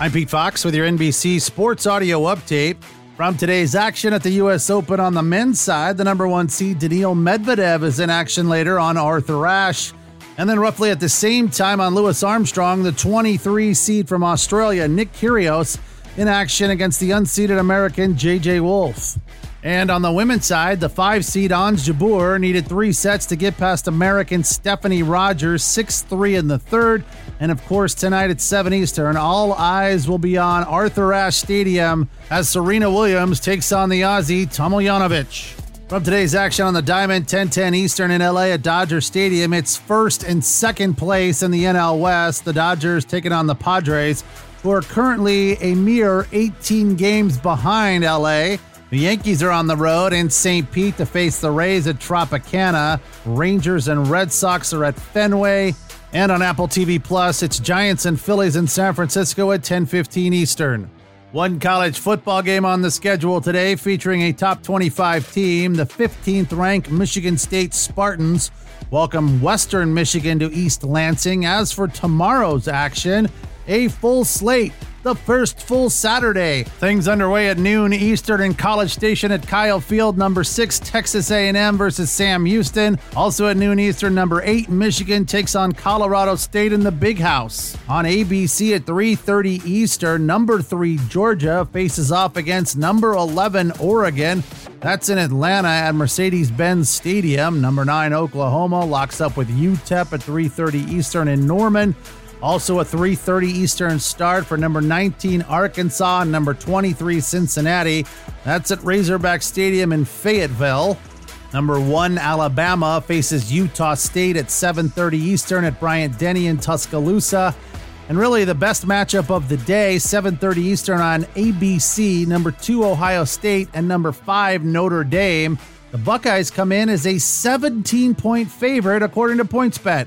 I'm Pete Fox with your NBC Sports Audio Update. From today's action at the U.S. Open on the men's side, the number one seed Daniil Medvedev is in action later on Arthur Ashe. And then, roughly at the same time on Louis Armstrong, the 23 seed from Australia, Nick Kyrgios, in action against the unseeded American J.J. Wolf. And on the women's side, the five seed Ons Jabeur needed three sets to get past American Stephanie Rogers, 6 3 in the third. And of course, tonight at 7 Eastern, all eyes will be on Arthur Ashe Stadium as Serena Williams takes on the Aussie Tomljanovic. From today's action on the Diamond 1010 Eastern in LA at Dodger Stadium, it's first and second place in the NL West. The Dodgers taking on the Padres, who are currently a mere 18 games behind LA. The Yankees are on the road in St. Pete to face the Rays at Tropicana. Rangers and Red Sox are at Fenway. And on Apple TV Plus, it's Giants and Phillies in San Francisco at 10:15 Eastern. One college football game on the schedule today featuring a top 25 team. The 15th ranked Michigan State Spartans welcome Western Michigan to East Lansing. As for tomorrow's action, a full slate the first full Saturday. Things underway at noon Eastern in College Station at Kyle Field. Number six Texas A&M versus Sam Houston. Also at noon Eastern, number eight Michigan takes on Colorado State in the Big House. On ABC at 3:30 Eastern, number three Georgia faces off against number 11 Oregon. That's in Atlanta at Mercedes-Benz Stadium. Number 9 Oklahoma locks up with UTEP at 3:30 Eastern in Norman. Also a 3:30 Eastern start for number 19 Arkansas and number 23 Cincinnati. That's at Razorback Stadium in Fayetteville. Number 1 Alabama faces Utah State at 7:30 Eastern at Bryant Denny in Tuscaloosa. And really the best matchup of the day, 7:30 Eastern on ABC, number 2 Ohio State and number 5 Notre Dame. The Buckeyes come in as a 17-point favorite according to PointsBet.